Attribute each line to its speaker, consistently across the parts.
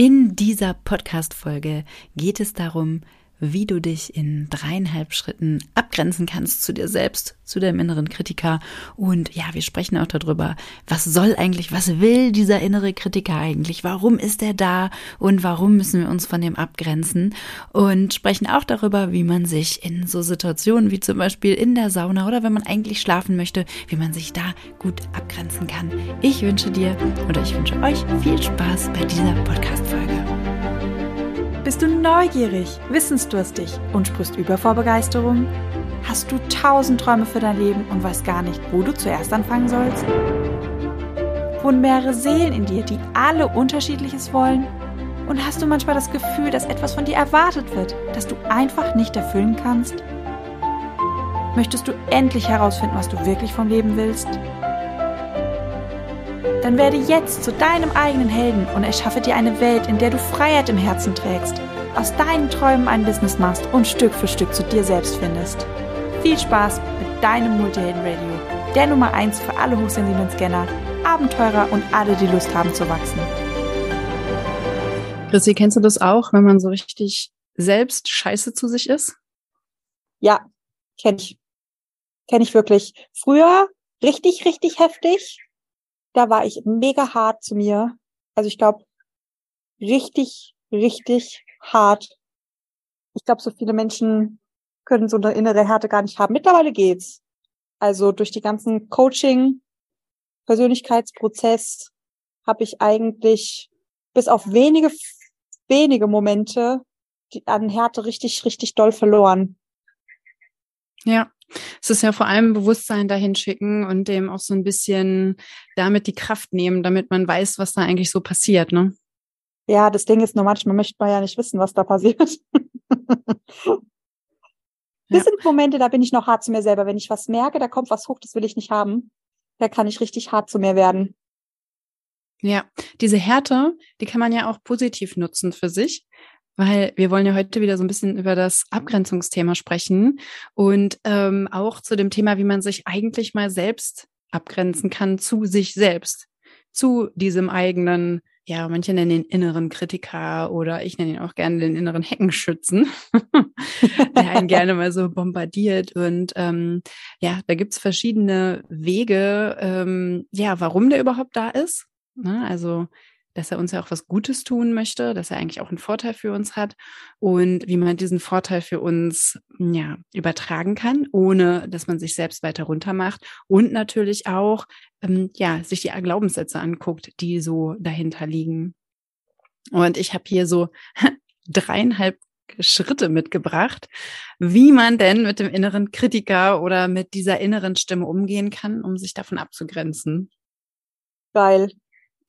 Speaker 1: In dieser Podcast-Folge geht es darum, wie du dich in dreieinhalb Schritten abgrenzen kannst zu dir selbst, zu deinem inneren Kritiker. Und ja, wir sprechen auch darüber, was soll eigentlich, was will dieser innere Kritiker eigentlich? Warum ist er da? Und warum müssen wir uns von dem abgrenzen? Und sprechen auch darüber, wie man sich in so Situationen wie zum Beispiel in der Sauna oder wenn man eigentlich schlafen möchte, wie man sich da gut abgrenzen kann. Ich wünsche dir oder ich wünsche euch viel Spaß bei dieser Podcast-Folge.
Speaker 2: Bist du neugierig, wissensdurstig und sprichst über vor Begeisterung? Hast du tausend Träume für dein Leben und weißt gar nicht, wo du zuerst anfangen sollst? Wohnen mehrere Seelen in dir, die alle unterschiedliches wollen? Und hast du manchmal das Gefühl, dass etwas von dir erwartet wird, das du einfach nicht erfüllen kannst? Möchtest du endlich herausfinden, was du wirklich vom Leben willst? Dann werde jetzt zu deinem eigenen Helden und erschaffe dir eine Welt, in der du Freiheit im Herzen trägst, aus deinen Träumen ein Business machst und Stück für Stück zu dir selbst findest. Viel Spaß mit deinem Multihelden Radio, der Nummer 1 für alle hochsensiblen Scanner, Abenteurer und alle, die Lust haben zu wachsen.
Speaker 1: Chrissy, kennst du das auch, wenn man so richtig selbst scheiße zu sich ist?
Speaker 2: Ja, kenne ich. Kenne ich wirklich. Früher richtig, richtig heftig da war ich mega hart zu mir. Also ich glaube, richtig, richtig hart. Ich glaube, so viele Menschen können so eine innere Härte gar nicht haben. Mittlerweile geht's. Also durch die ganzen Coaching, Persönlichkeitsprozess habe ich eigentlich bis auf wenige, wenige Momente die, an Härte richtig, richtig doll verloren.
Speaker 1: Ja, es ist ja vor allem Bewusstsein dahin schicken und dem auch so ein bisschen damit die Kraft nehmen, damit man weiß, was da eigentlich so passiert, ne?
Speaker 2: Ja, das Ding ist nur manchmal möchte man ja nicht wissen, was da passiert. das ja. sind Momente, da bin ich noch hart zu mir selber. Wenn ich was merke, da kommt was hoch, das will ich nicht haben, da kann ich richtig hart zu mir werden.
Speaker 1: Ja, diese Härte, die kann man ja auch positiv nutzen für sich weil wir wollen ja heute wieder so ein bisschen über das Abgrenzungsthema sprechen und ähm, auch zu dem Thema, wie man sich eigentlich mal selbst abgrenzen kann zu sich selbst, zu diesem eigenen, ja, manche nennen ihn inneren Kritiker oder ich nenne ihn auch gerne den inneren Heckenschützen, der einen gerne mal so bombardiert. Und ähm, ja, da gibt's verschiedene Wege, ähm, ja, warum der überhaupt da ist. Ne? Also dass er uns ja auch was Gutes tun möchte, dass er eigentlich auch einen Vorteil für uns hat und wie man diesen Vorteil für uns ja übertragen kann, ohne dass man sich selbst weiter runter macht und natürlich auch ähm, ja sich die Glaubenssätze anguckt, die so dahinter liegen. Und ich habe hier so dreieinhalb Schritte mitgebracht, wie man denn mit dem inneren Kritiker oder mit dieser inneren Stimme umgehen kann, um sich davon abzugrenzen.
Speaker 2: Geil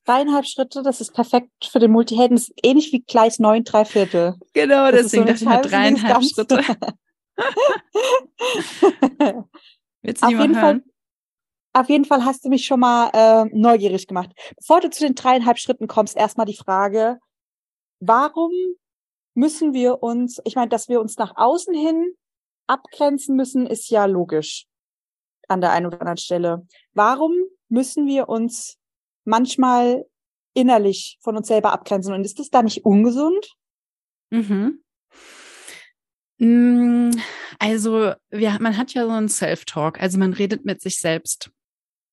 Speaker 2: dreieinhalb Schritte, das ist perfekt für den Multihelden. Das ist ähnlich wie Gleis neun, drei Viertel.
Speaker 1: Genau, das deswegen dachte ich mir dreieinhalb Schritte.
Speaker 2: Willst du auf jeden? Fall, auf jeden Fall hast du mich schon mal äh, neugierig gemacht. Bevor du zu den dreieinhalb Schritten kommst, erstmal die Frage, warum müssen wir uns, ich meine, dass wir uns nach außen hin abgrenzen müssen, ist ja logisch an der einen oder anderen Stelle. Warum müssen wir uns manchmal innerlich von uns selber abgrenzen. Und ist das da nicht ungesund?
Speaker 1: Mhm. Mm, also, wir, man hat ja so einen Self-Talk, also man redet mit sich selbst.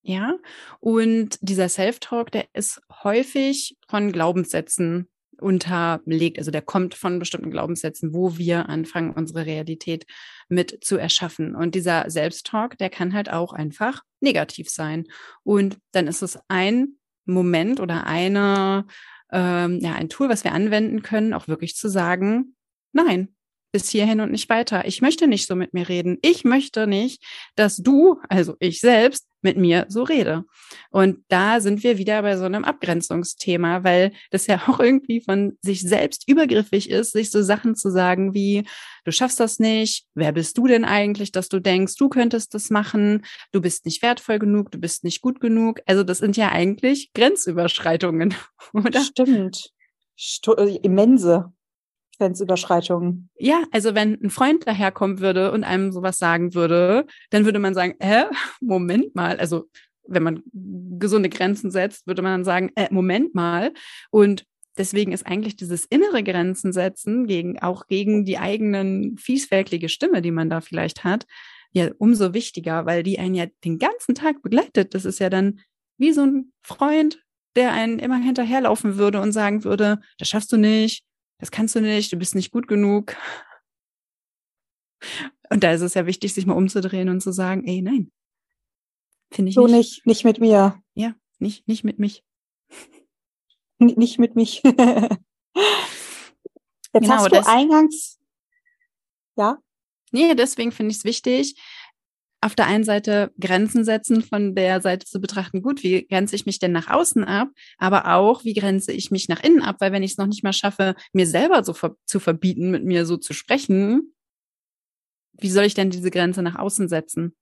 Speaker 1: Ja, und dieser Self-Talk, der ist häufig von Glaubenssätzen unterlegt. Also der kommt von bestimmten Glaubenssätzen, wo wir anfangen, unsere Realität mit zu erschaffen. Und dieser Selbsttalk, der kann halt auch einfach negativ sein. Und dann ist es ein Moment oder eine, ähm, ja, ein Tool, was wir anwenden können, auch wirklich zu sagen, nein, bis hierhin und nicht weiter. Ich möchte nicht so mit mir reden. Ich möchte nicht, dass du, also ich selbst, mit mir so rede. Und da sind wir wieder bei so einem Abgrenzungsthema, weil das ja auch irgendwie von sich selbst übergriffig ist, sich so Sachen zu sagen wie, du schaffst das nicht, wer bist du denn eigentlich, dass du denkst, du könntest das machen, du bist nicht wertvoll genug, du bist nicht gut genug. Also das sind ja eigentlich Grenzüberschreitungen, oder?
Speaker 2: Stimmt. Sto äh, immense. Grenzüberschreitungen.
Speaker 1: Ja, also wenn ein Freund daherkommen würde und einem sowas sagen würde, dann würde man sagen, äh, Moment mal, also wenn man gesunde Grenzen setzt, würde man dann sagen, äh, Moment mal. Und deswegen ist eigentlich dieses innere Grenzen setzen, gegen, auch gegen die eigenen fieswelklige Stimme, die man da vielleicht hat, ja umso wichtiger, weil die einen ja den ganzen Tag begleitet. Das ist ja dann wie so ein Freund, der einen immer hinterherlaufen würde und sagen würde, das schaffst du nicht, das kannst du nicht, du bist nicht gut genug. Und da ist es ja wichtig, sich mal umzudrehen und zu sagen, ey, nein,
Speaker 2: finde ich so nicht. nicht, nicht mit mir.
Speaker 1: Ja, nicht, nicht mit mich.
Speaker 2: N nicht mit mich. Jetzt genau, hast du das, eingangs, ja?
Speaker 1: Nee, deswegen finde ich es wichtig, auf der einen Seite Grenzen setzen, von der Seite zu betrachten, gut, wie grenze ich mich denn nach außen ab, aber auch, wie grenze ich mich nach innen ab, weil wenn ich es noch nicht mal schaffe, mir selber so ver zu verbieten, mit mir so zu sprechen, wie soll ich denn diese Grenze nach außen setzen?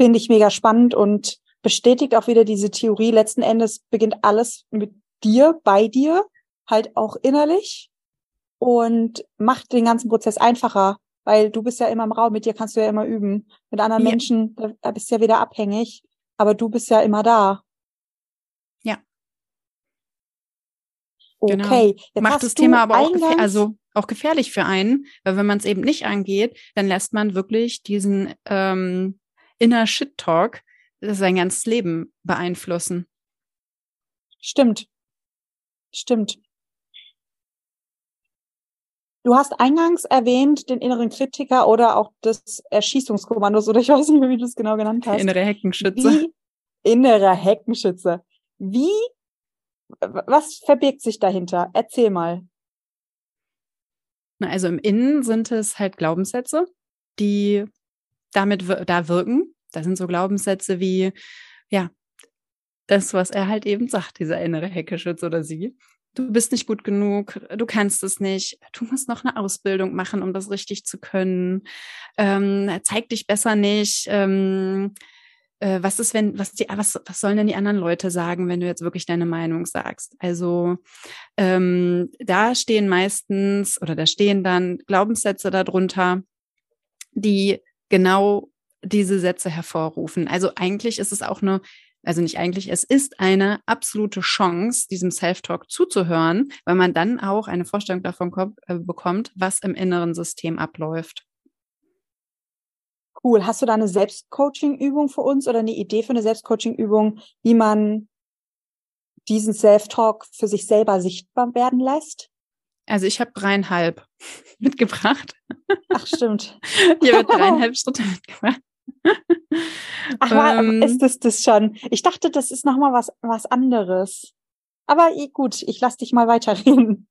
Speaker 2: Finde ich mega spannend und bestätigt auch wieder diese Theorie. Letzten Endes beginnt alles mit dir, bei dir, halt auch innerlich und macht den ganzen Prozess einfacher, weil du bist ja immer im Raum, mit dir kannst du ja immer üben. Mit anderen ja. Menschen, da bist du ja wieder abhängig, aber du bist ja immer da.
Speaker 1: Ja.
Speaker 2: Genau. Okay.
Speaker 1: Genau. Macht das Thema aber auch, also auch gefährlich für einen, weil wenn man es eben nicht angeht, dann lässt man wirklich diesen ähm, inner Shit Talk sein ganzes Leben beeinflussen.
Speaker 2: Stimmt. Stimmt. Du hast eingangs erwähnt den inneren Kritiker oder auch das Erschießungskommandos oder ich weiß nicht mehr, wie du es genau genannt hast.
Speaker 1: Innere Heckenschütze.
Speaker 2: Wie, innere Heckenschütze. Wie, was verbirgt sich dahinter? Erzähl mal.
Speaker 1: Na, also im Innen sind es halt Glaubenssätze, die damit da wirken. Da sind so Glaubenssätze wie, ja, das, was er halt eben sagt, dieser innere Heckenschütze oder sie du bist nicht gut genug, du kannst es nicht, du musst noch eine Ausbildung machen, um das richtig zu können, ähm, zeig dich besser nicht. Ähm, äh, was ist, wenn, was die, was, was sollen denn die anderen Leute sagen, wenn du jetzt wirklich deine Meinung sagst? Also ähm, da stehen meistens oder da stehen dann Glaubenssätze darunter, die genau diese Sätze hervorrufen. Also eigentlich ist es auch eine also nicht eigentlich, es ist eine absolute Chance, diesem Self-Talk zuzuhören, weil man dann auch eine Vorstellung davon kommt, äh, bekommt, was im inneren System abläuft.
Speaker 2: Cool. Hast du da eine Selbstcoaching-Übung für uns oder eine Idee für eine Selbstcoaching-Übung, wie man diesen Self-Talk für sich selber sichtbar werden lässt?
Speaker 1: Also ich habe dreieinhalb mitgebracht.
Speaker 2: Ach, stimmt.
Speaker 1: ich habe dreieinhalb Schritte mitgebracht.
Speaker 2: Ach, ähm, ist das das schon? Ich dachte, das ist nochmal was, was anderes. Aber gut, ich lass dich mal weiterreden.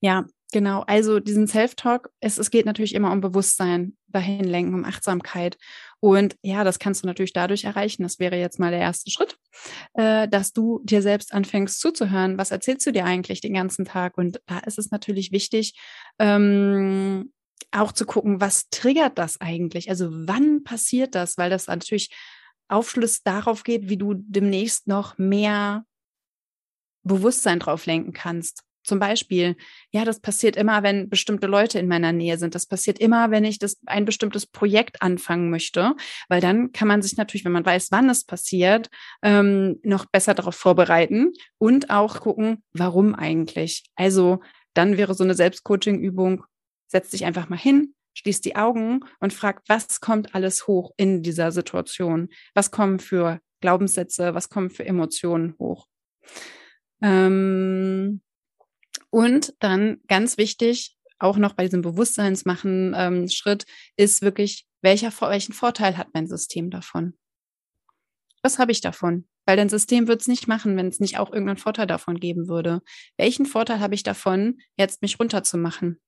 Speaker 1: Ja, genau. Also diesen Self-Talk, es, es geht natürlich immer um Bewusstsein dahin lenken, um Achtsamkeit. Und ja, das kannst du natürlich dadurch erreichen. Das wäre jetzt mal der erste Schritt, äh, dass du dir selbst anfängst zuzuhören. Was erzählst du dir eigentlich den ganzen Tag? Und da ist es natürlich wichtig, ähm, auch zu gucken, was triggert das eigentlich? Also wann passiert das? Weil das natürlich Aufschluss darauf geht, wie du demnächst noch mehr Bewusstsein drauf lenken kannst. Zum Beispiel, ja, das passiert immer, wenn bestimmte Leute in meiner Nähe sind. Das passiert immer, wenn ich das ein bestimmtes Projekt anfangen möchte, weil dann kann man sich natürlich, wenn man weiß, wann es passiert, ähm, noch besser darauf vorbereiten und auch gucken, warum eigentlich. Also dann wäre so eine Selbstcoaching-Übung setz dich einfach mal hin, schließ die Augen und frag, was kommt alles hoch in dieser Situation? Was kommen für Glaubenssätze? Was kommen für Emotionen hoch? Ähm, und dann ganz wichtig, auch noch bei diesem Bewusstseinsmachen ähm, ist wirklich, welcher, welchen Vorteil hat mein System davon? Was habe ich davon? Weil dein System wird es nicht machen, wenn es nicht auch irgendeinen Vorteil davon geben würde. Welchen Vorteil habe ich davon, jetzt mich runterzumachen?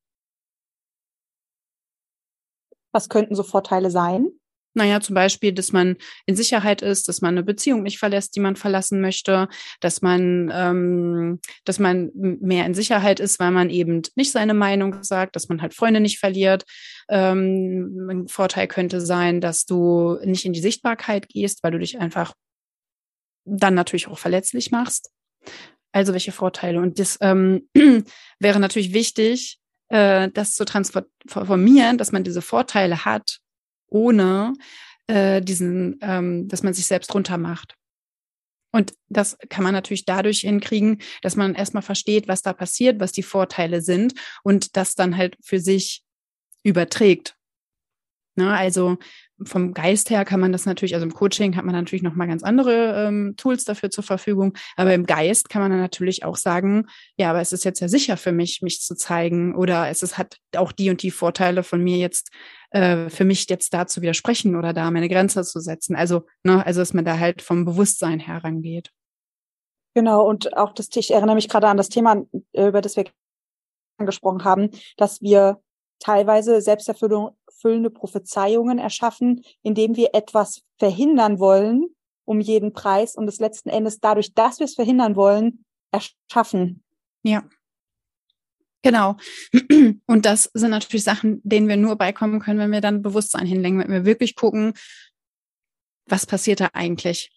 Speaker 2: Was könnten so Vorteile sein?
Speaker 1: Naja, zum Beispiel, dass man in Sicherheit ist, dass man eine Beziehung nicht verlässt, die man verlassen möchte, dass man, ähm, dass man mehr in Sicherheit ist, weil man eben nicht seine Meinung sagt, dass man halt Freunde nicht verliert. Ähm, ein Vorteil könnte sein, dass du nicht in die Sichtbarkeit gehst, weil du dich einfach dann natürlich auch verletzlich machst. Also welche Vorteile? Und das ähm, wäre natürlich wichtig, äh, das zu transformieren, dass man diese Vorteile hat, ohne äh, diesen, ähm, dass man sich selbst runtermacht. Und das kann man natürlich dadurch hinkriegen, dass man erstmal versteht, was da passiert, was die Vorteile sind und das dann halt für sich überträgt. Ne, also vom Geist her kann man das natürlich, also im Coaching hat man natürlich noch mal ganz andere ähm, Tools dafür zur Verfügung, aber im Geist kann man dann natürlich auch sagen, ja, aber es ist jetzt ja sicher für mich, mich zu zeigen oder es ist, hat auch die und die Vorteile von mir jetzt äh, für mich jetzt da zu widersprechen oder da meine Grenze zu setzen. Also, ne, also dass man da halt vom Bewusstsein herangeht.
Speaker 2: Genau, und auch das, ich erinnere mich gerade an das Thema, äh, über das wir angesprochen haben, dass wir teilweise selbsterfüllende Prophezeiungen erschaffen, indem wir etwas verhindern wollen um jeden Preis und es letzten Endes dadurch, dass wir es verhindern wollen, erschaffen.
Speaker 1: Ja. Genau. Und das sind natürlich Sachen, denen wir nur beikommen können, wenn wir dann Bewusstsein hinlenken, wenn wir wirklich gucken, was passiert da eigentlich?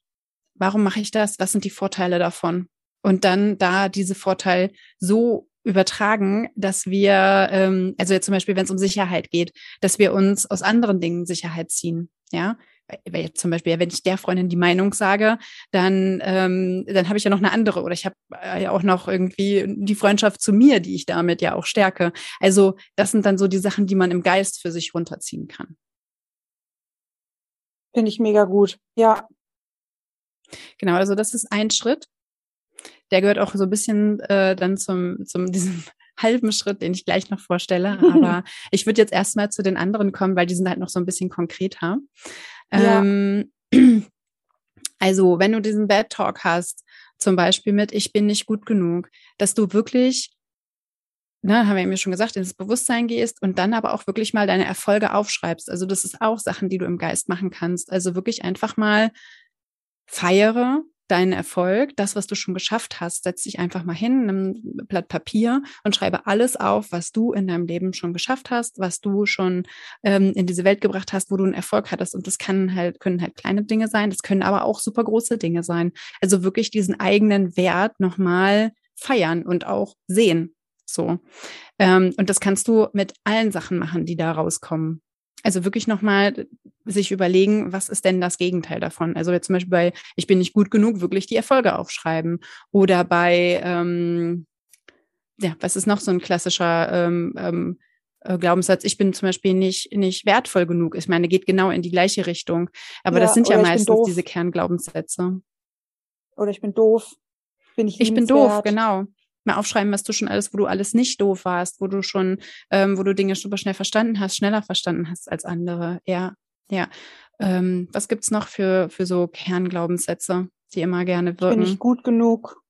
Speaker 1: Warum mache ich das? Was sind die Vorteile davon? Und dann da diese Vorteile so übertragen, dass wir, ähm, also jetzt zum Beispiel, wenn es um Sicherheit geht, dass wir uns aus anderen Dingen Sicherheit ziehen. Ja, weil jetzt zum Beispiel, wenn ich der Freundin die Meinung sage, dann, ähm, dann habe ich ja noch eine andere oder ich habe äh, ja auch noch irgendwie die Freundschaft zu mir, die ich damit ja auch stärke. Also das sind dann so die Sachen, die man im Geist für sich runterziehen kann.
Speaker 2: Finde ich mega gut. Ja.
Speaker 1: Genau, also das ist ein Schritt der gehört auch so ein bisschen äh, dann zum, zum diesem halben Schritt, den ich gleich noch vorstelle. Aber ich würde jetzt erstmal zu den anderen kommen, weil die sind halt noch so ein bisschen konkreter. Ja. Ähm, also, wenn du diesen Bad Talk hast, zum Beispiel mit Ich bin nicht gut genug, dass du wirklich, ne, haben wir eben schon gesagt, ins Bewusstsein gehst und dann aber auch wirklich mal deine Erfolge aufschreibst. Also, das ist auch Sachen, die du im Geist machen kannst. Also wirklich einfach mal feiere, deinen Erfolg, das, was du schon geschafft hast. Setz dich einfach mal hin, nimm ein Blatt Papier und schreibe alles auf, was du in deinem Leben schon geschafft hast, was du schon ähm, in diese Welt gebracht hast, wo du einen Erfolg hattest. Und das kann halt, können halt kleine Dinge sein, das können aber auch super große Dinge sein. Also wirklich diesen eigenen Wert nochmal feiern und auch sehen. So. Ähm, und das kannst du mit allen Sachen machen, die da rauskommen. Also wirklich nochmal sich überlegen, was ist denn das Gegenteil davon? Also jetzt zum Beispiel bei Ich bin nicht gut genug, wirklich die Erfolge aufschreiben. Oder bei, ähm, ja, was ist noch so ein klassischer ähm, ähm, äh, Glaubenssatz? Ich bin zum Beispiel nicht, nicht wertvoll genug. Ich meine, geht genau in die gleiche Richtung. Aber ja, das sind ja meistens diese Kernglaubenssätze.
Speaker 2: Oder ich bin doof.
Speaker 1: Bin ich, ich bin doof, genau mal aufschreiben, was du schon alles, wo du alles nicht doof warst, wo du schon, ähm, wo du Dinge super schnell verstanden hast, schneller verstanden hast als andere. Ja, ja. Ähm, was gibt's noch für, für so Kernglaubenssätze, die immer gerne wirken?
Speaker 2: Ich bin nicht gut genug.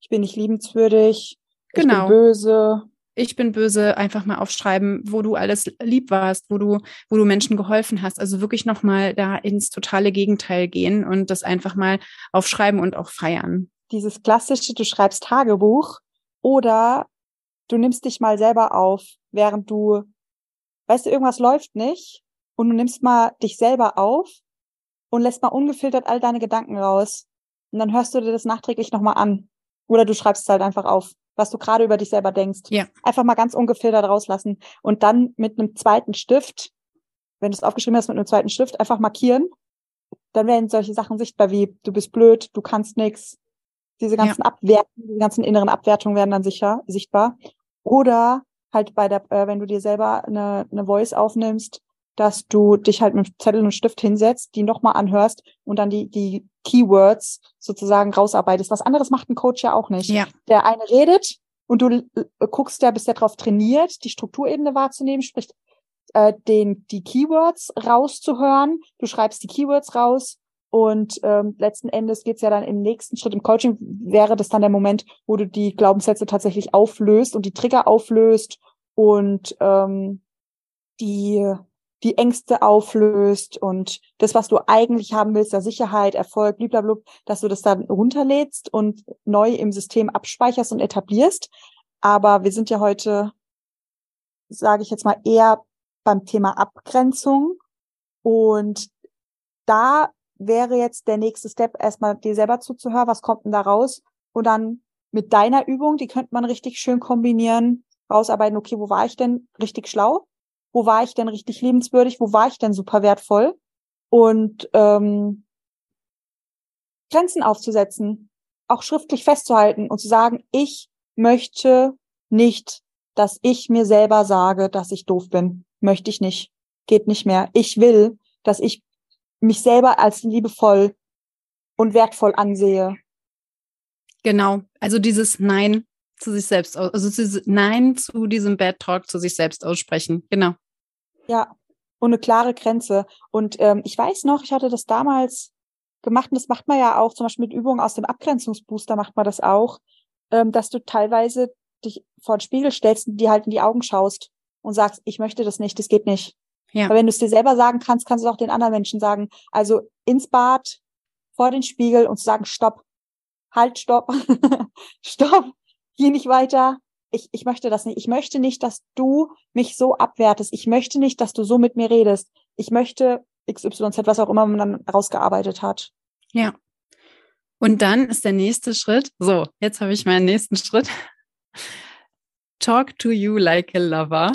Speaker 2: Ich bin nicht liebenswürdig.
Speaker 1: Genau.
Speaker 2: Ich bin böse.
Speaker 1: Ich bin böse, einfach mal aufschreiben, wo du alles lieb warst, wo du, wo du Menschen geholfen hast. Also wirklich nochmal da ins totale Gegenteil gehen und das einfach mal aufschreiben und auch feiern
Speaker 2: dieses klassische, du schreibst Tagebuch oder du nimmst dich mal selber auf, während du, weißt du, irgendwas läuft nicht und du nimmst mal dich selber auf und lässt mal ungefiltert all deine Gedanken raus. Und dann hörst du dir das nachträglich nochmal an. Oder du schreibst es halt einfach auf, was du gerade über dich selber denkst.
Speaker 1: Ja.
Speaker 2: Einfach mal ganz ungefiltert rauslassen. Und dann mit einem zweiten Stift, wenn du es aufgeschrieben hast, mit einem zweiten Stift einfach markieren. Dann werden solche Sachen sichtbar wie, du bist blöd, du kannst nix, diese ganzen ja. Abwertungen, die ganzen inneren Abwertungen werden dann sicher sichtbar. Oder halt bei der, äh, wenn du dir selber eine, eine Voice aufnimmst, dass du dich halt mit Zettel und Stift hinsetzt, die nochmal anhörst und dann die, die Keywords sozusagen rausarbeitest. Was anderes macht ein Coach ja auch nicht.
Speaker 1: Ja.
Speaker 2: Der eine redet und du äh, guckst ja, bis der darauf trainiert, die Strukturebene wahrzunehmen, sprich äh, den, die Keywords rauszuhören. Du schreibst die Keywords raus und ähm, letzten Endes geht's ja dann im nächsten Schritt im Coaching, wäre das dann der Moment, wo du die Glaubenssätze tatsächlich auflöst und die Trigger auflöst und ähm, die die Ängste auflöst und das, was du eigentlich haben willst, der Sicherheit, Erfolg, blablabla, dass du das dann runterlädst und neu im System abspeicherst und etablierst. Aber wir sind ja heute, sage ich jetzt mal, eher beim Thema Abgrenzung. Und da wäre jetzt der nächste Step, erstmal dir selber zuzuhören, was kommt denn da raus? Und dann mit deiner Übung, die könnte man richtig schön kombinieren, rausarbeiten, okay, wo war ich denn richtig schlau? Wo war ich denn richtig lebenswürdig? Wo war ich denn super wertvoll? Und ähm, Grenzen aufzusetzen, auch schriftlich festzuhalten und zu sagen, ich möchte nicht, dass ich mir selber sage, dass ich doof bin. Möchte ich nicht. Geht nicht mehr. Ich will, dass ich mich selber als liebevoll und wertvoll ansehe.
Speaker 1: Genau. Also dieses Nein zu sich selbst, also dieses Nein zu diesem Bad Talk zu sich selbst aussprechen. Genau.
Speaker 2: Ja. Und eine klare Grenze. Und ähm, ich weiß noch, ich hatte das damals gemacht und das macht man ja auch, zum Beispiel mit Übungen aus dem Abgrenzungsbooster macht man das auch, ähm, dass du teilweise dich vor den Spiegel stellst und dir halt in die Augen schaust und sagst, ich möchte das nicht, das geht nicht. Ja. Aber wenn du es dir selber sagen kannst, kannst du es auch den anderen Menschen sagen. Also ins Bad, vor den Spiegel und zu sagen, stopp, halt, stopp, stopp, geh nicht weiter. Ich, ich möchte das nicht. Ich möchte nicht, dass du mich so abwertest. Ich möchte nicht, dass du so mit mir redest. Ich möchte XYZ, was auch immer man dann rausgearbeitet hat.
Speaker 1: Ja. Und dann ist der nächste Schritt, so, jetzt habe ich meinen nächsten Schritt. Talk to you like a lover.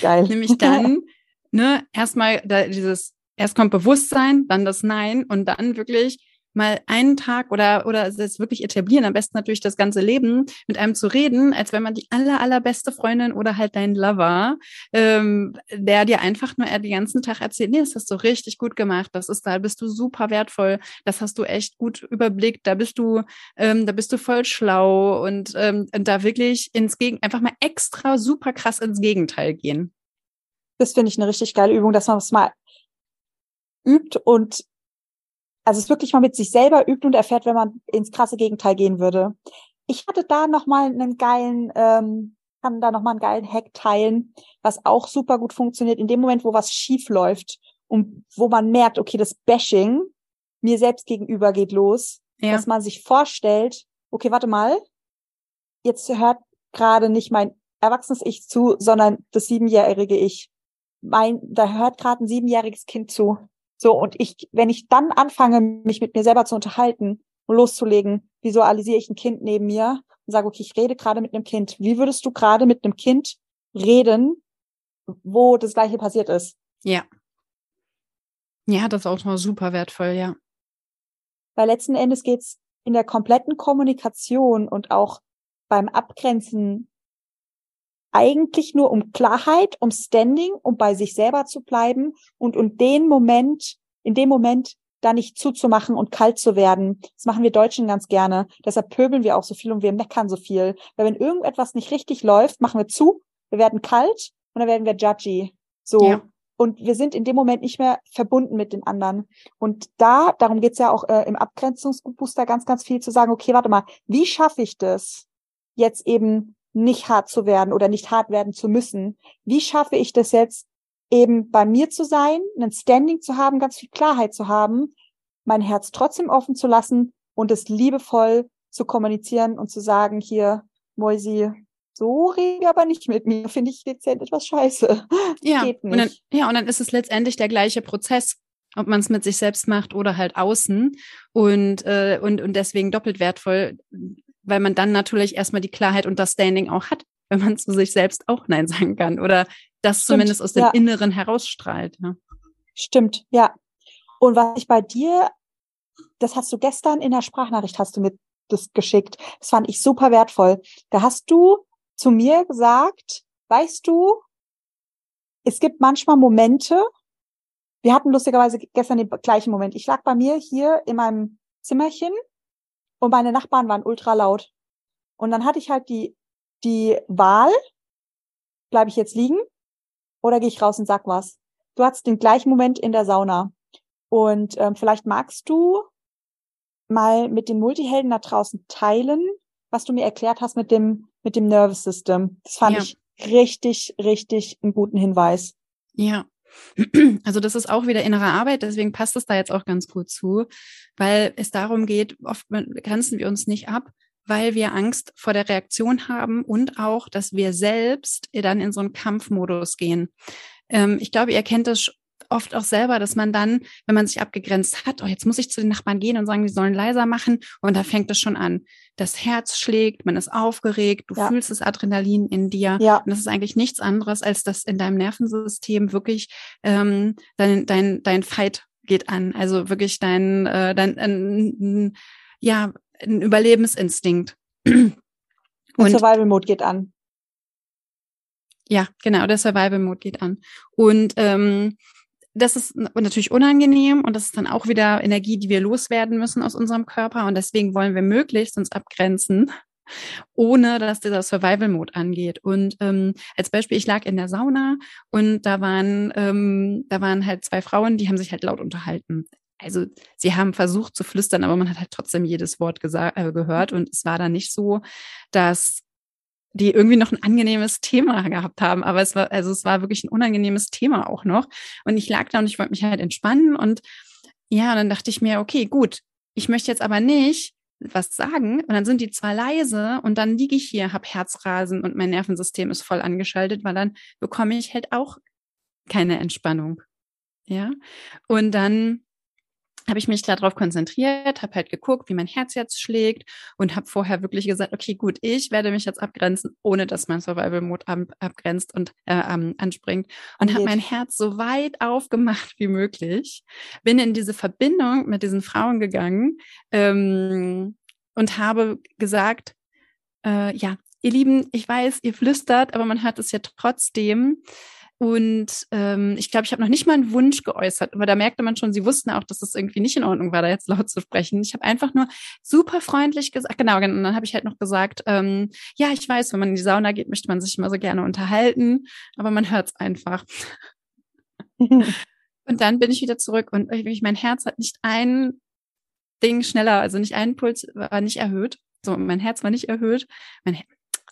Speaker 2: Geil.
Speaker 1: Nämlich dann, ne, erstmal da dieses, erst kommt Bewusstsein, dann das Nein und dann wirklich mal einen Tag oder oder es wirklich etablieren, am besten natürlich das ganze Leben mit einem zu reden, als wenn man die aller allerbeste Freundin oder halt dein Lover, ähm, der dir einfach nur den ganzen Tag erzählt, nee, das hast du richtig gut gemacht, das ist da bist du super wertvoll, das hast du echt gut überblickt, da bist du ähm, da bist du voll schlau und, ähm, und da wirklich ins Gegen einfach mal extra super krass ins Gegenteil gehen.
Speaker 2: Das finde ich eine richtig geile Übung, dass man es mal übt und also es wirklich mal mit sich selber übt und erfährt, wenn man ins krasse Gegenteil gehen würde. Ich hatte da noch mal einen geilen, ähm, kann da noch mal einen geilen Hack teilen, was auch super gut funktioniert. In dem Moment, wo was schief läuft und wo man merkt, okay, das Bashing mir selbst gegenüber geht los, ja. dass man sich vorstellt, okay, warte mal, jetzt hört gerade nicht mein erwachsenes Ich zu, sondern das siebenjährige Ich. Mein, da hört gerade ein siebenjähriges Kind zu. So, und ich, wenn ich dann anfange, mich mit mir selber zu unterhalten und loszulegen, visualisiere ich ein Kind neben mir und sage, okay, ich rede gerade mit einem Kind. Wie würdest du gerade mit einem Kind reden, wo das gleiche passiert ist?
Speaker 1: Ja. Ja, das ist auch noch super wertvoll, ja.
Speaker 2: Weil letzten Endes geht's in der kompletten Kommunikation und auch beim Abgrenzen eigentlich nur um Klarheit, um Standing, um bei sich selber zu bleiben und um den Moment, in dem Moment da nicht zuzumachen und kalt zu werden. Das machen wir Deutschen ganz gerne. Deshalb pöbeln wir auch so viel und wir meckern so viel. Weil wenn irgendetwas nicht richtig läuft, machen wir zu, wir werden kalt und dann werden wir judgy. So. Ja. Und wir sind in dem Moment nicht mehr verbunden mit den anderen. Und da, darum geht's ja auch äh, im Abgrenzungsbooster ganz, ganz viel zu sagen, okay, warte mal, wie schaffe ich das, jetzt eben nicht hart zu werden oder nicht hart werden zu müssen. Wie schaffe ich das jetzt, eben bei mir zu sein, ein Standing zu haben, ganz viel Klarheit zu haben, mein Herz trotzdem offen zu lassen und es liebevoll zu kommunizieren und zu sagen, hier, Moisi, so rede aber nicht mit mir, finde ich dezent etwas scheiße.
Speaker 1: Ja, Geht nicht. Und dann, ja, und dann ist es letztendlich der gleiche Prozess, ob man es mit sich selbst macht oder halt außen und, äh, und, und deswegen doppelt wertvoll, weil man dann natürlich erstmal die Klarheit und das Standing auch hat, wenn man zu sich selbst auch Nein sagen kann oder das Stimmt, zumindest aus dem ja. Inneren herausstrahlt. Ja.
Speaker 2: Stimmt, ja. Und was ich bei dir, das hast du gestern in der Sprachnachricht hast du mir das geschickt. Das fand ich super wertvoll. Da hast du zu mir gesagt, weißt du, es gibt manchmal Momente, wir hatten lustigerweise gestern den gleichen Moment. Ich lag bei mir hier in meinem Zimmerchen und meine Nachbarn waren ultra laut. Und dann hatte ich halt die, die Wahl, bleibe ich jetzt liegen oder gehe ich raus und sag was. Du hattest den gleichen Moment in der Sauna. Und ähm, vielleicht magst du mal mit den Multihelden da draußen teilen, was du mir erklärt hast mit dem, mit dem Nervous System. Das fand ja. ich richtig, richtig einen guten Hinweis.
Speaker 1: Ja, also das ist auch wieder innere Arbeit, deswegen passt es da jetzt auch ganz gut zu, weil es darum geht, oft grenzen wir uns nicht ab, weil wir Angst vor der Reaktion haben und auch, dass wir selbst dann in so einen Kampfmodus gehen. Ähm, ich glaube, ihr kennt das oft auch selber, dass man dann, wenn man sich abgegrenzt hat, oh, jetzt muss ich zu den Nachbarn gehen und sagen, die sollen leiser machen. Und da fängt es schon an. Das Herz schlägt, man ist aufgeregt, du ja. fühlst das Adrenalin in dir. Ja. Und das ist eigentlich nichts anderes, als dass in deinem Nervensystem wirklich ähm, dein, dein, dein Fight geht an. Also wirklich dein, äh, dein äh, ja, ein Überlebensinstinkt.
Speaker 2: Und Survival Mode geht an.
Speaker 1: Ja, genau, der Survival Mode geht an. Und ähm, das ist natürlich unangenehm und das ist dann auch wieder Energie, die wir loswerden müssen aus unserem Körper. Und deswegen wollen wir möglichst uns abgrenzen, ohne dass dieser Survival-Mode angeht. Und ähm, als Beispiel, ich lag in der Sauna und da waren, ähm, da waren halt zwei Frauen, die haben sich halt laut unterhalten. Also sie haben versucht zu flüstern, aber man hat halt trotzdem jedes Wort äh, gehört. Und es war dann nicht so, dass die irgendwie noch ein angenehmes Thema gehabt haben. Aber es war, also es war wirklich ein unangenehmes Thema auch noch. Und ich lag da und ich wollte mich halt entspannen. Und ja, und dann dachte ich mir, okay, gut, ich möchte jetzt aber nicht was sagen. Und dann sind die zwar leise und dann liege ich hier, hab Herzrasen und mein Nervensystem ist voll angeschaltet, weil dann bekomme ich halt auch keine Entspannung. Ja. Und dann habe ich mich darauf konzentriert, habe halt geguckt, wie mein Herz jetzt schlägt und habe vorher wirklich gesagt, okay, gut, ich werde mich jetzt abgrenzen, ohne dass mein Survival Mode ab, abgrenzt und äh, anspringt und habe mein Herz so weit aufgemacht wie möglich, bin in diese Verbindung mit diesen Frauen gegangen ähm, und habe gesagt, äh, ja, ihr Lieben, ich weiß, ihr flüstert, aber man hört es ja trotzdem. Und ähm, ich glaube, ich habe noch nicht mal einen Wunsch geäußert, aber da merkte man schon, sie wussten auch, dass das irgendwie nicht in Ordnung war, da jetzt laut zu sprechen. Ich habe einfach nur super freundlich gesagt, genau, und dann habe ich halt noch gesagt, ähm, ja, ich weiß, wenn man in die Sauna geht, möchte man sich immer so gerne unterhalten, aber man hört es einfach. und dann bin ich wieder zurück und wirklich, mein Herz hat nicht ein Ding schneller, also nicht ein Puls war nicht erhöht. So, mein Herz war nicht erhöht. Mein,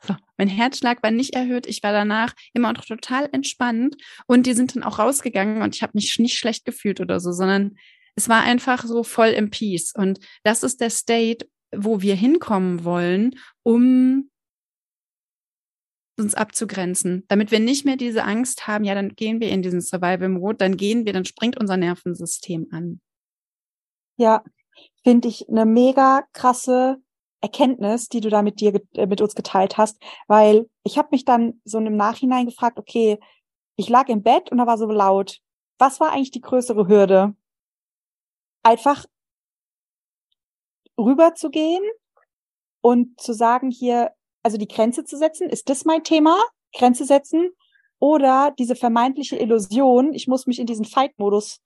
Speaker 1: so, mein Herzschlag war nicht erhöht. Ich war danach immer noch total entspannt und die sind dann auch rausgegangen und ich habe mich nicht schlecht gefühlt oder so, sondern es war einfach so voll im Peace. Und das ist der State, wo wir hinkommen wollen, um uns abzugrenzen, damit wir nicht mehr diese Angst haben, ja, dann gehen wir in diesen Survival Mode, dann gehen wir, dann springt unser Nervensystem an.
Speaker 2: Ja, finde ich eine mega krasse Erkenntnis, die du da mit dir äh, mit uns geteilt hast, weil ich habe mich dann so im Nachhinein gefragt, okay, ich lag im Bett und da war so laut. Was war eigentlich die größere Hürde? Einfach rüberzugehen und zu sagen hier, also die Grenze zu setzen, ist das mein Thema? Grenze setzen oder diese vermeintliche Illusion, ich muss mich in diesen Fight-Modus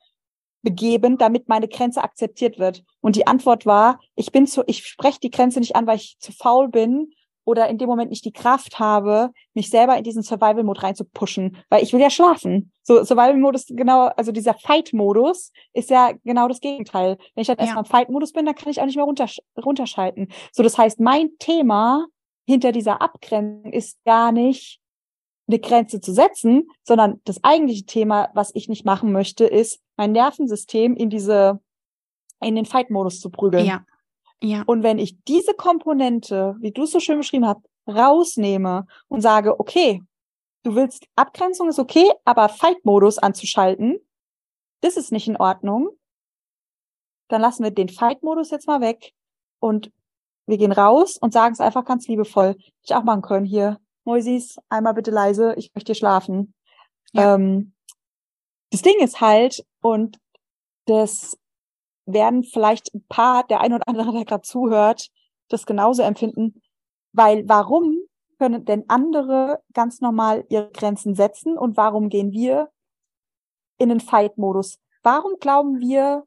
Speaker 2: begeben, damit meine Grenze akzeptiert wird? Und die Antwort war, ich bin zu, ich spreche die Grenze nicht an, weil ich zu faul bin oder in dem Moment nicht die Kraft habe, mich selber in diesen Survival-Mode reinzupushen, weil ich will ja schlafen. So Survival-Mode ist genau, also dieser Fight-Modus ist ja genau das Gegenteil. Wenn ich halt ja. erstmal im Fight-Modus bin, dann kann ich auch nicht mehr runtersch runterschalten. So, das heißt, mein Thema hinter dieser Abgrenzung ist gar nicht eine Grenze zu setzen, sondern das eigentliche Thema, was ich nicht machen möchte, ist, mein Nervensystem in diese, in den Fight-Modus zu prügeln.
Speaker 1: Ja. Ja.
Speaker 2: Und wenn ich diese Komponente, wie du es so schön beschrieben hast, rausnehme und sage, okay, du willst Abgrenzung ist okay, aber Fight-Modus anzuschalten, das ist nicht in Ordnung, dann lassen wir den Fight-Modus jetzt mal weg und wir gehen raus und sagen es einfach ganz liebevoll. Ich auch machen können hier. Moisis, einmal bitte leise, ich möchte hier schlafen. Ja. Ähm, das Ding ist halt, und das werden vielleicht ein paar, der ein oder andere, der gerade zuhört, das genauso empfinden, weil warum können denn andere ganz normal ihre Grenzen setzen und warum gehen wir in den Fight-Modus? Warum glauben wir,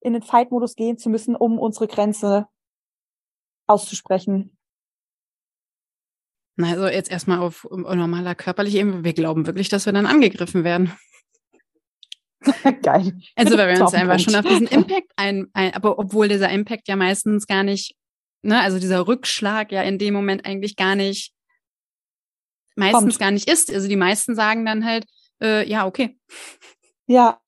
Speaker 2: in den Fight-Modus gehen zu müssen, um unsere Grenze auszusprechen?
Speaker 1: Also jetzt erstmal auf normaler körperlicher Ebene. Wir glauben wirklich, dass wir dann angegriffen werden.
Speaker 2: Geil.
Speaker 1: Also weil wir uns einfach schon auf diesen Impact ein, ein, aber obwohl dieser Impact ja meistens gar nicht, ne, also dieser Rückschlag ja in dem Moment eigentlich gar nicht, meistens Kommt. gar nicht ist. Also die meisten sagen dann halt, äh, ja, okay.
Speaker 2: Ja,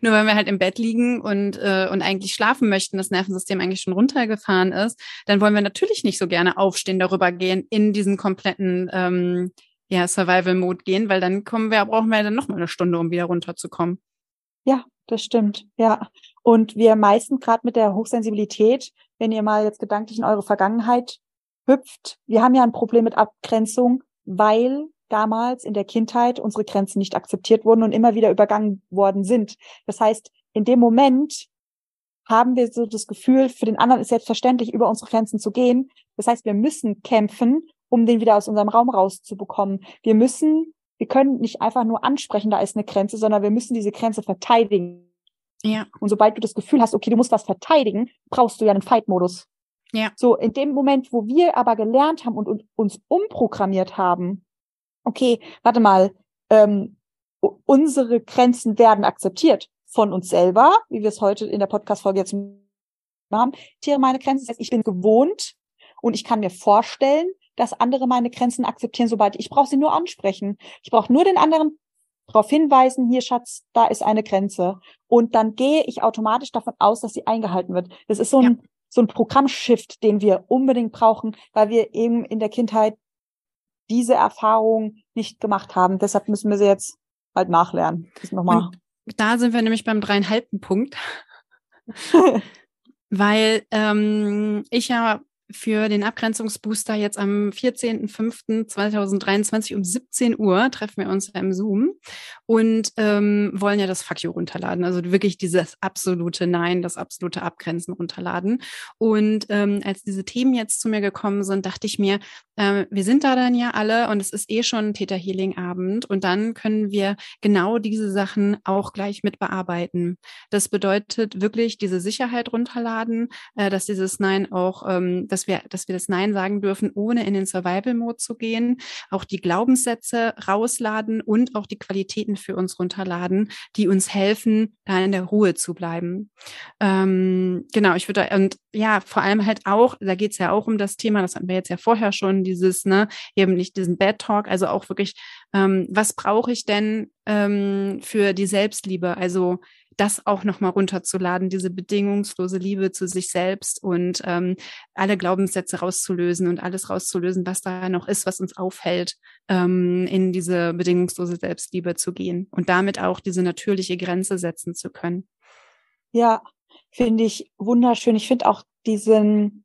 Speaker 1: nur wenn wir halt im Bett liegen und, äh, und eigentlich schlafen möchten, das Nervensystem eigentlich schon runtergefahren ist, dann wollen wir natürlich nicht so gerne aufstehen, darüber gehen, in diesen kompletten ähm, ja, Survival-Mode gehen, weil dann kommen wir, brauchen wir dann noch mal eine Stunde, um wieder runterzukommen.
Speaker 2: Ja, das stimmt, ja. Und wir meisten gerade mit der Hochsensibilität, wenn ihr mal jetzt gedanklich in eure Vergangenheit hüpft, wir haben ja ein Problem mit Abgrenzung, weil damals in der Kindheit unsere Grenzen nicht akzeptiert wurden und immer wieder übergangen worden sind. Das heißt, in dem Moment haben wir so das Gefühl, für den anderen ist selbstverständlich, über unsere Grenzen zu gehen. Das heißt, wir müssen kämpfen, um den wieder aus unserem Raum rauszubekommen. Wir müssen, wir können nicht einfach nur ansprechen, da ist eine Grenze, sondern wir müssen diese Grenze verteidigen. Ja. Und sobald du das Gefühl hast, okay, du musst was verteidigen, brauchst du ja einen Fight-Modus. Ja. So, in dem Moment, wo wir aber gelernt haben und, und uns umprogrammiert haben, okay, warte mal, ähm, unsere Grenzen werden akzeptiert von uns selber, wie wir es heute in der Podcast-Folge jetzt haben. Tiere meine Grenzen, das heißt, ich bin gewohnt und ich kann mir vorstellen, dass andere meine Grenzen akzeptieren, sobald ich brauche sie nur ansprechen. Ich brauche nur den anderen darauf hinweisen, hier Schatz, da ist eine Grenze. Und dann gehe ich automatisch davon aus, dass sie eingehalten wird. Das ist so ein, ja. so ein Programmshift, den wir unbedingt brauchen, weil wir eben in der Kindheit diese Erfahrung nicht gemacht haben. Deshalb müssen wir sie jetzt halt nachlernen.
Speaker 1: Nochmal. Da sind wir nämlich beim dreieinhalbten Punkt. weil ähm, ich ja für den Abgrenzungsbooster jetzt am 14.05.2023 um 17 Uhr treffen wir uns im Zoom und ähm, wollen ja das Fuck you runterladen. Also wirklich dieses absolute Nein, das absolute Abgrenzen runterladen. Und ähm, als diese Themen jetzt zu mir gekommen sind, dachte ich mir, äh, wir sind da dann ja alle und es ist eh schon Theta Healing Abend und dann können wir genau diese Sachen auch gleich mit bearbeiten. Das bedeutet wirklich diese Sicherheit runterladen, äh, dass dieses Nein auch, ähm, dass wir, dass wir das Nein sagen dürfen, ohne in den Survival Mode zu gehen, auch die Glaubenssätze rausladen und auch die Qualitäten für uns runterladen, die uns helfen, da in der Ruhe zu bleiben. Ähm, genau, ich würde und ja, vor allem halt auch, da geht es ja auch um das Thema, das hatten wir jetzt ja vorher schon, dieses, ne, eben nicht diesen Bad Talk, also auch wirklich, ähm, was brauche ich denn ähm, für die Selbstliebe? Also das auch nochmal runterzuladen, diese bedingungslose Liebe zu sich selbst und ähm, alle Glaubenssätze rauszulösen und alles rauszulösen, was da noch ist, was uns aufhält, ähm, in diese bedingungslose Selbstliebe zu gehen und damit auch diese natürliche Grenze setzen zu können.
Speaker 2: Ja, finde ich wunderschön. Ich finde auch diesen,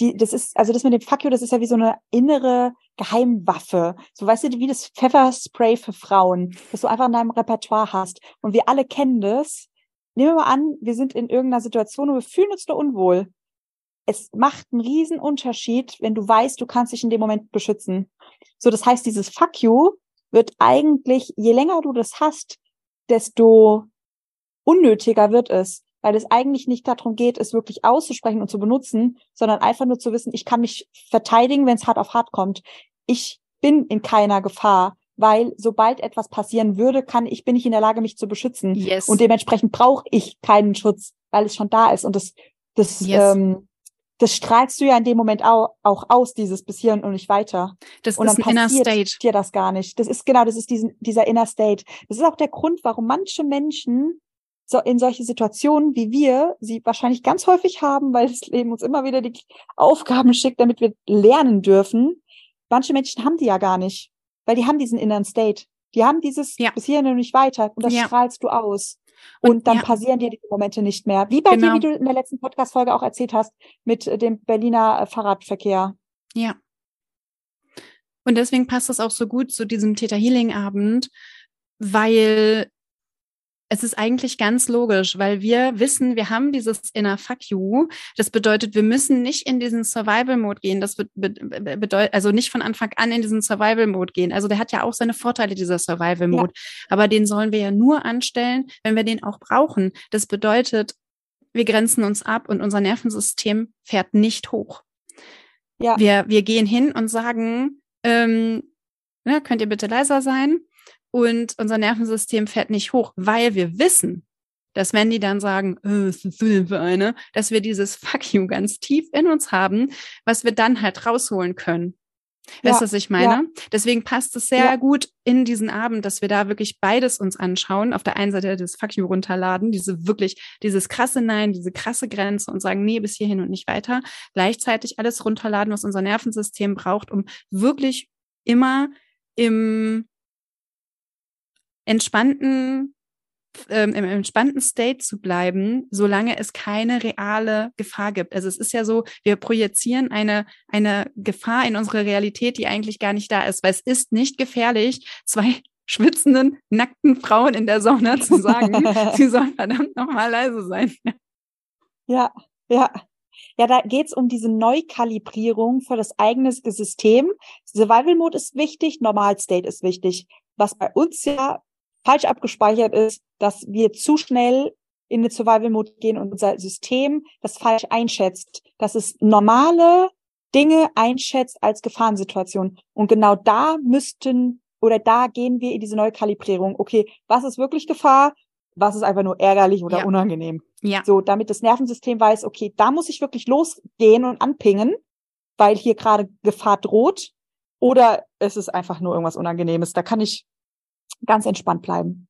Speaker 2: die, das ist, also das mit dem you, das ist ja wie so eine innere Geheimwaffe. So weißt du, wie das Pfefferspray für Frauen, das du einfach in deinem Repertoire hast. Und wir alle kennen das. Nehmen wir mal an, wir sind in irgendeiner Situation und wir fühlen uns nur unwohl. Es macht einen riesen Unterschied, wenn du weißt, du kannst dich in dem Moment beschützen. So, das heißt, dieses Fuck you wird eigentlich, je länger du das hast, desto unnötiger wird es weil es eigentlich nicht darum geht, es wirklich auszusprechen und zu benutzen, sondern einfach nur zu wissen, ich kann mich verteidigen, wenn es hart auf hart kommt. Ich bin in keiner Gefahr, weil sobald etwas passieren würde, kann ich bin ich in der Lage, mich zu beschützen. Yes. Und dementsprechend brauche ich keinen Schutz, weil es schon da ist. Und das, das, yes. ähm, das strahlst du ja in dem Moment auch, auch aus, dieses bis hier und nicht weiter.
Speaker 1: Das
Speaker 2: und
Speaker 1: ist ein Inner State.
Speaker 2: dir das gar nicht. Das ist genau, das ist diesen, dieser Inner State. Das ist auch der Grund, warum manche Menschen so in solche Situationen, wie wir sie wahrscheinlich ganz häufig haben, weil das Leben uns immer wieder die Aufgaben schickt, damit wir lernen dürfen. Manche Menschen haben die ja gar nicht, weil die haben diesen inneren State. Die haben dieses ja. bis hierhin und nicht weiter und das ja. strahlst du aus. Und, und dann ja. passieren dir diese Momente nicht mehr. Wie bei genau. dir, wie du in der letzten Podcast-Folge auch erzählt hast, mit dem Berliner Fahrradverkehr.
Speaker 1: Ja. Und deswegen passt das auch so gut zu diesem Theta Healing Abend, weil es ist eigentlich ganz logisch, weil wir wissen, wir haben dieses Inner Fuck You. Das bedeutet, wir müssen nicht in diesen Survival-Mode gehen. Das bedeutet, also nicht von Anfang an in diesen Survival-Mode gehen. Also der hat ja auch seine Vorteile, dieser Survival-Mode. Ja. Aber den sollen wir ja nur anstellen, wenn wir den auch brauchen. Das bedeutet, wir grenzen uns ab und unser Nervensystem fährt nicht hoch. Ja. Wir, wir gehen hin und sagen, ähm, ne, könnt ihr bitte leiser sein? Und unser Nervensystem fährt nicht hoch, weil wir wissen, dass wenn die dann sagen, äh, was ist du denn für eine, dass wir dieses Fuck you ganz tief in uns haben, was wir dann halt rausholen können. Weißt du, was ich meine? Ja. Deswegen passt es sehr ja. gut in diesen Abend, dass wir da wirklich beides uns anschauen. Auf der einen Seite das Fuck you runterladen, diese wirklich, dieses krasse Nein, diese krasse Grenze und sagen, nee, bis hierhin und nicht weiter. Gleichzeitig alles runterladen, was unser Nervensystem braucht, um wirklich immer im entspannten ähm, im entspannten State zu bleiben, solange es keine reale Gefahr gibt. Also es ist ja so, wir projizieren eine, eine Gefahr in unsere Realität, die eigentlich gar nicht da ist, weil es ist nicht gefährlich, zwei schwitzenden, nackten Frauen in der Sauna zu sagen, sie sollen verdammt nochmal leise sein.
Speaker 2: Ja, ja. Ja, da geht's um diese Neukalibrierung für das eigene System. Survival Mode ist wichtig, Normal State ist wichtig. Was bei uns ja falsch abgespeichert ist, dass wir zu schnell in den Survival Mode gehen und unser System das falsch einschätzt, dass es normale Dinge einschätzt als Gefahrensituation. Und genau da müssten oder da gehen wir in diese Neukalibrierung. Okay, was ist wirklich Gefahr? Was ist einfach nur ärgerlich oder ja. unangenehm? Ja. So, damit das Nervensystem weiß, okay, da muss ich wirklich losgehen und anpingen, weil hier gerade Gefahr droht. Oder es ist einfach nur irgendwas Unangenehmes. Da kann ich ganz entspannt bleiben.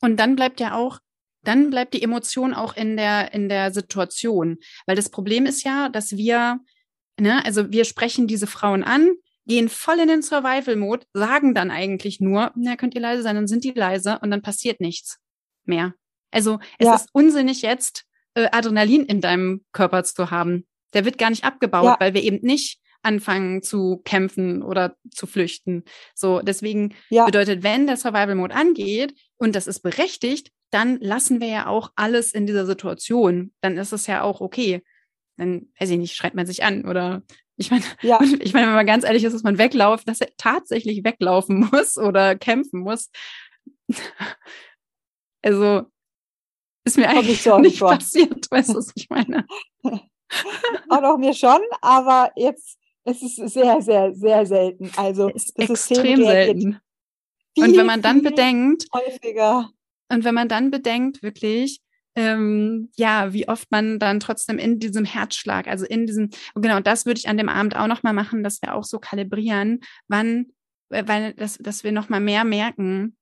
Speaker 1: Und dann bleibt ja auch, dann bleibt die Emotion auch in der, in der Situation. Weil das Problem ist ja, dass wir, ne, also wir sprechen diese Frauen an, gehen voll in den Survival-Mode, sagen dann eigentlich nur, na, könnt ihr leise sein, dann sind die leise und dann passiert nichts mehr. Also es ja. ist unsinnig jetzt, äh, Adrenalin in deinem Körper zu haben. Der wird gar nicht abgebaut, ja. weil wir eben nicht anfangen zu kämpfen oder zu flüchten. So, deswegen ja. bedeutet, wenn der Survival Mode angeht und das ist berechtigt, dann lassen wir ja auch alles in dieser Situation. Dann ist es ja auch okay. Dann, weiß ich nicht, schreibt man sich an oder ich meine, ja. ich meine, wenn man ganz ehrlich ist, dass man weglauft, dass er tatsächlich weglaufen muss oder kämpfen muss. Also ist mir eigentlich so nicht passiert, weißt du, was ich meine?
Speaker 2: Auch noch mir schon, aber jetzt es ist sehr, sehr, sehr selten. Also
Speaker 1: ist das extrem selten. Viel, und wenn man dann bedenkt,
Speaker 2: häufiger.
Speaker 1: Und wenn man dann bedenkt, wirklich, ähm, ja, wie oft man dann trotzdem in diesem Herzschlag, also in diesem, und genau, das würde ich an dem Abend auch nochmal machen, dass wir auch so kalibrieren, wann, äh, weil, dass, dass wir nochmal mehr merken,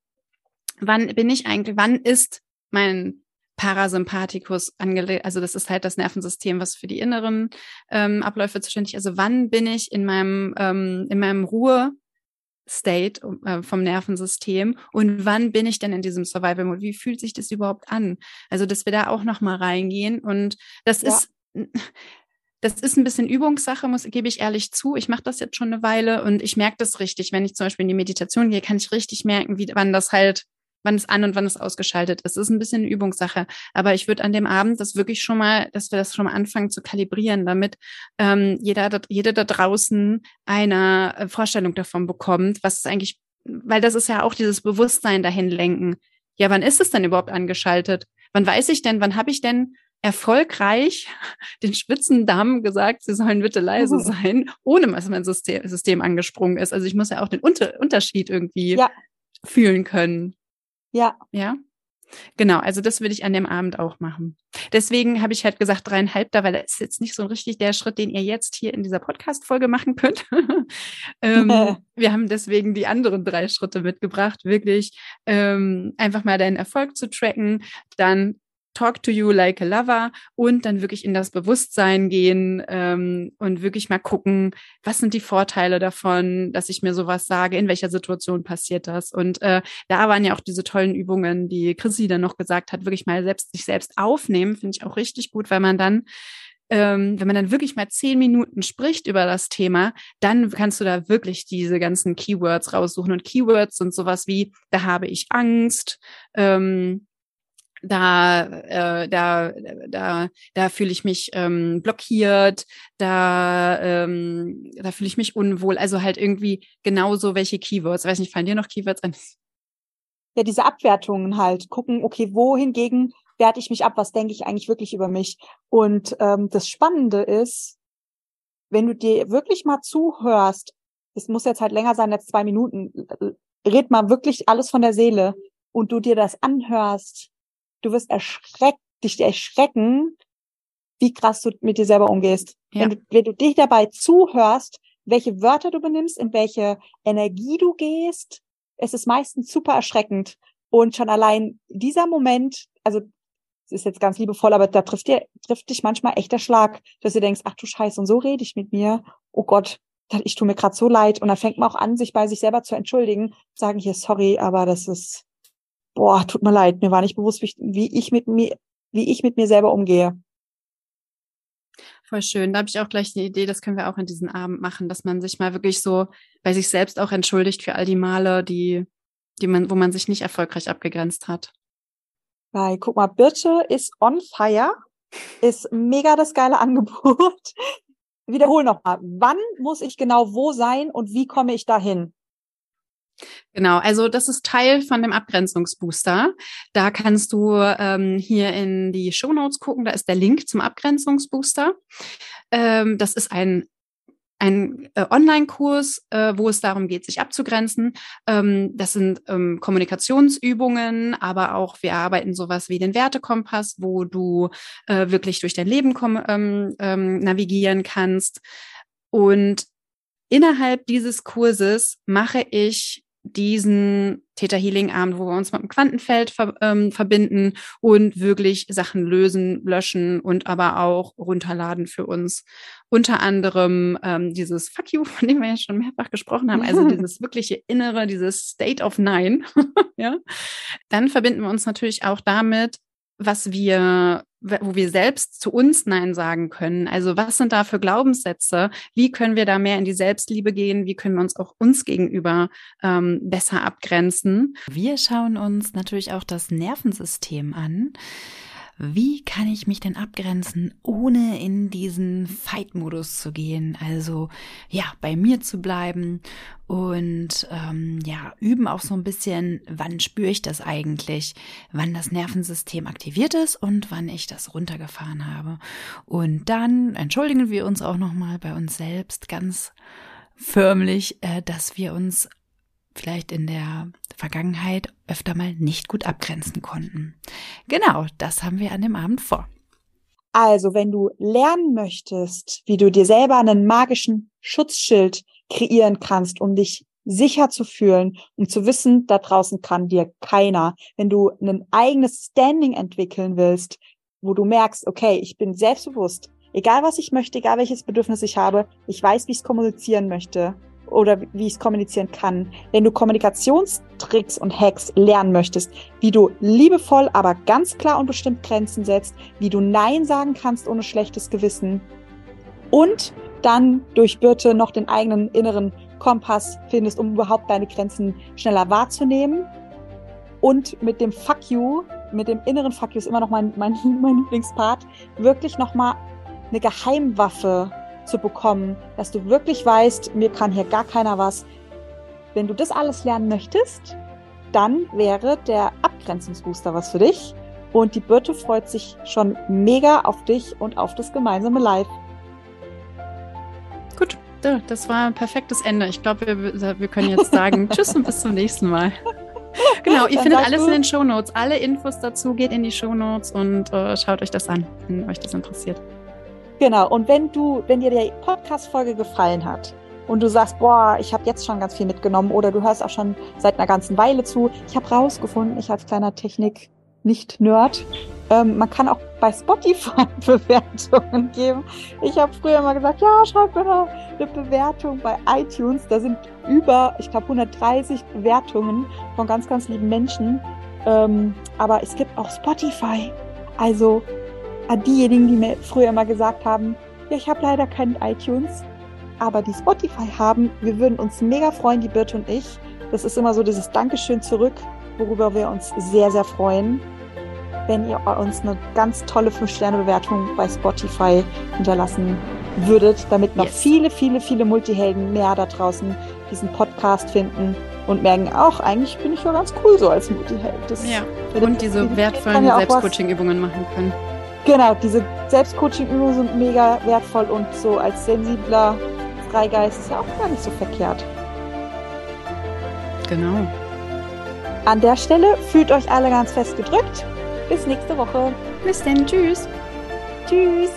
Speaker 1: wann bin ich eigentlich, wann ist mein Parasympathikus angelegt, also das ist halt das Nervensystem, was für die inneren ähm, Abläufe zuständig ist. Also wann bin ich in meinem, ähm, in meinem Ruhe State äh, vom Nervensystem und wann bin ich denn in diesem Survival Mode? Wie fühlt sich das überhaupt an? Also, dass wir da auch noch mal reingehen und das ja. ist das ist ein bisschen Übungssache, muss gebe ich ehrlich zu. Ich mache das jetzt schon eine Weile und ich merke das richtig. Wenn ich zum Beispiel in die Meditation gehe, kann ich richtig merken, wie wann das halt wann es an und wann es ausgeschaltet ist. Das ist ein bisschen eine Übungssache. Aber ich würde an dem Abend das wirklich schon mal, dass wir das schon mal anfangen zu kalibrieren, damit ähm, jeder, jeder da draußen eine äh, Vorstellung davon bekommt, was es eigentlich, weil das ist ja auch dieses Bewusstsein dahin lenken. Ja, wann ist es denn überhaupt angeschaltet? Wann weiß ich denn, wann habe ich denn erfolgreich den Spitzendamen gesagt, sie sollen bitte leise sein, ohne dass mein System, System angesprungen ist. Also ich muss ja auch den Unter Unterschied irgendwie ja. fühlen können.
Speaker 2: Ja.
Speaker 1: Ja. Genau, also das würde ich an dem Abend auch machen. Deswegen habe ich halt gesagt dreieinhalb da, weil das ist jetzt nicht so richtig der Schritt, den ihr jetzt hier in dieser Podcast-Folge machen könnt. ähm, wir haben deswegen die anderen drei Schritte mitgebracht, wirklich ähm, einfach mal deinen Erfolg zu tracken, dann Talk to you like a lover und dann wirklich in das Bewusstsein gehen ähm, und wirklich mal gucken, was sind die Vorteile davon, dass ich mir sowas sage, in welcher Situation passiert das. Und äh, da waren ja auch diese tollen Übungen, die Chrissy dann noch gesagt hat, wirklich mal selbst sich selbst aufnehmen, finde ich auch richtig gut, weil man dann ähm, wenn man dann wirklich mal zehn Minuten spricht über das Thema, dann kannst du da wirklich diese ganzen Keywords raussuchen. Und Keywords sind sowas wie, da habe ich Angst, ähm, da, äh, da, da, da fühle ich mich ähm, blockiert, da, ähm, da fühle ich mich unwohl. Also halt irgendwie genauso welche Keywords. weiß nicht, fallen dir noch Keywords an?
Speaker 2: Ja, diese Abwertungen halt. Gucken, okay, wo hingegen werte ich mich ab? Was denke ich eigentlich wirklich über mich? Und ähm, das Spannende ist, wenn du dir wirklich mal zuhörst, es muss jetzt halt länger sein als zwei Minuten, red mal wirklich alles von der Seele und du dir das anhörst, du wirst erschreckt, dich erschrecken, wie krass du mit dir selber umgehst. Ja. Wenn, du, wenn du dich dabei zuhörst, welche Wörter du benimmst, in welche Energie du gehst, es ist meistens super erschreckend. Und schon allein dieser Moment, also es ist jetzt ganz liebevoll, aber da trifft dir, trifft dich manchmal echt der Schlag, dass du denkst, ach du Scheiße, und so rede ich mit mir. Oh Gott, ich tue mir gerade so leid. Und dann fängt man auch an, sich bei sich selber zu entschuldigen, sagen hier, sorry, aber das ist, boah, tut mir leid, mir war nicht bewusst, wie ich mit mir, wie ich mit mir selber umgehe.
Speaker 1: Voll schön. Da habe ich auch gleich eine Idee, das können wir auch in diesem Abend machen, dass man sich mal wirklich so bei sich selbst auch entschuldigt für all die Male, die, die man, wo man sich nicht erfolgreich abgegrenzt hat.
Speaker 2: Weil, guck mal, Birte ist on fire, ist mega das geile Angebot. Wiederhol nochmal. Wann muss ich genau wo sein und wie komme ich dahin?
Speaker 1: Genau, also das ist Teil von dem Abgrenzungsbooster. Da kannst du ähm, hier in die Show Notes gucken, da ist der Link zum Abgrenzungsbooster. Ähm, das ist ein ein äh, Online-Kurs, äh, wo es darum geht, sich abzugrenzen. Ähm, das sind ähm, Kommunikationsübungen, aber auch wir arbeiten sowas wie den Wertekompass, wo du äh, wirklich durch dein Leben ähm, ähm, navigieren kannst. Und innerhalb dieses Kurses mache ich diesen Theta Healing Abend, wo wir uns mit dem Quantenfeld ver ähm, verbinden und wirklich Sachen lösen, löschen und aber auch runterladen für uns. Unter anderem ähm, dieses Fuck you, von dem wir ja schon mehrfach gesprochen haben, also dieses wirkliche Innere, dieses State of Nine. ja. Dann verbinden wir uns natürlich auch damit, was wir, wo wir selbst zu uns Nein sagen können. Also was sind da für Glaubenssätze? Wie können wir da mehr in die Selbstliebe gehen? Wie können wir uns auch uns gegenüber ähm, besser abgrenzen?
Speaker 3: Wir schauen uns natürlich auch das Nervensystem an. Wie kann ich mich denn abgrenzen, ohne in diesen Fight-Modus zu gehen? Also ja, bei mir zu bleiben und ähm, ja, üben auch so ein bisschen, wann spüre ich das eigentlich, wann das Nervensystem aktiviert ist und wann ich das runtergefahren habe. Und dann entschuldigen wir uns auch nochmal bei uns selbst ganz förmlich, äh, dass wir uns vielleicht in der Vergangenheit öfter mal nicht gut abgrenzen konnten. Genau, das haben wir an dem Abend vor.
Speaker 2: Also, wenn du lernen möchtest, wie du dir selber einen magischen Schutzschild kreieren kannst, um dich sicher zu fühlen, um zu wissen, da draußen kann dir keiner. Wenn du ein eigenes Standing entwickeln willst, wo du merkst, okay, ich bin selbstbewusst, egal was ich möchte, egal welches Bedürfnis ich habe, ich weiß, wie ich es kommunizieren möchte oder wie ich es kommunizieren kann. Wenn du Kommunikationstricks und Hacks lernen möchtest, wie du liebevoll, aber ganz klar und bestimmt Grenzen setzt, wie du Nein sagen kannst ohne schlechtes Gewissen und dann durch Birte noch den eigenen inneren Kompass findest, um überhaupt deine Grenzen schneller wahrzunehmen. Und mit dem Fuck you, mit dem inneren Fuck you ist immer noch mein, mein, mein Lieblingspart, wirklich nochmal eine Geheimwaffe zu bekommen, dass du wirklich weißt, mir kann hier gar keiner was. Wenn du das alles lernen möchtest, dann wäre der Abgrenzungsbooster was für dich. Und die Birte freut sich schon mega auf dich und auf das gemeinsame Live.
Speaker 1: Gut, das war ein perfektes Ende. Ich glaube, wir, wir können jetzt sagen Tschüss und bis zum nächsten Mal. Genau, ihr findet alles in den Show Notes. Alle Infos dazu geht in die Show Notes und äh, schaut euch das an, wenn euch das interessiert.
Speaker 2: Genau, und wenn du, wenn dir die Podcast-Folge gefallen hat und du sagst, boah, ich habe jetzt schon ganz viel mitgenommen oder du hörst auch schon seit einer ganzen Weile zu, ich habe rausgefunden, ich als kleiner Technik nicht Nerd, ähm, man kann auch bei Spotify Bewertungen geben. Ich habe früher mal gesagt, ja, schreib mir eine, eine Bewertung bei iTunes. Da sind über, ich glaube, 130 Bewertungen von ganz, ganz lieben Menschen. Ähm, aber es gibt auch Spotify. Also an diejenigen, die mir früher mal gesagt haben, ja, ich habe leider keinen iTunes, aber die Spotify haben. Wir würden uns mega freuen, die Birte und ich. Das ist immer so dieses Dankeschön zurück, worüber wir uns sehr, sehr freuen, wenn ihr uns eine ganz tolle 5-Sterne-Bewertung bei Spotify hinterlassen würdet, damit noch yes. viele, viele, viele Multihelden mehr da draußen diesen Podcast finden und merken, auch eigentlich bin ich ja ganz cool so als Multiheld.
Speaker 1: Das ja, und diese wertvollen ja Selbstcoaching-Übungen machen können.
Speaker 2: Genau, diese Selbstcoaching-Übungen sind mega wertvoll und so als sensibler Freigeist ist ja auch gar nicht so verkehrt.
Speaker 1: Genau.
Speaker 2: An der Stelle fühlt euch alle ganz fest gedrückt. Bis nächste Woche.
Speaker 1: Bis dann. Tschüss.
Speaker 2: Tschüss.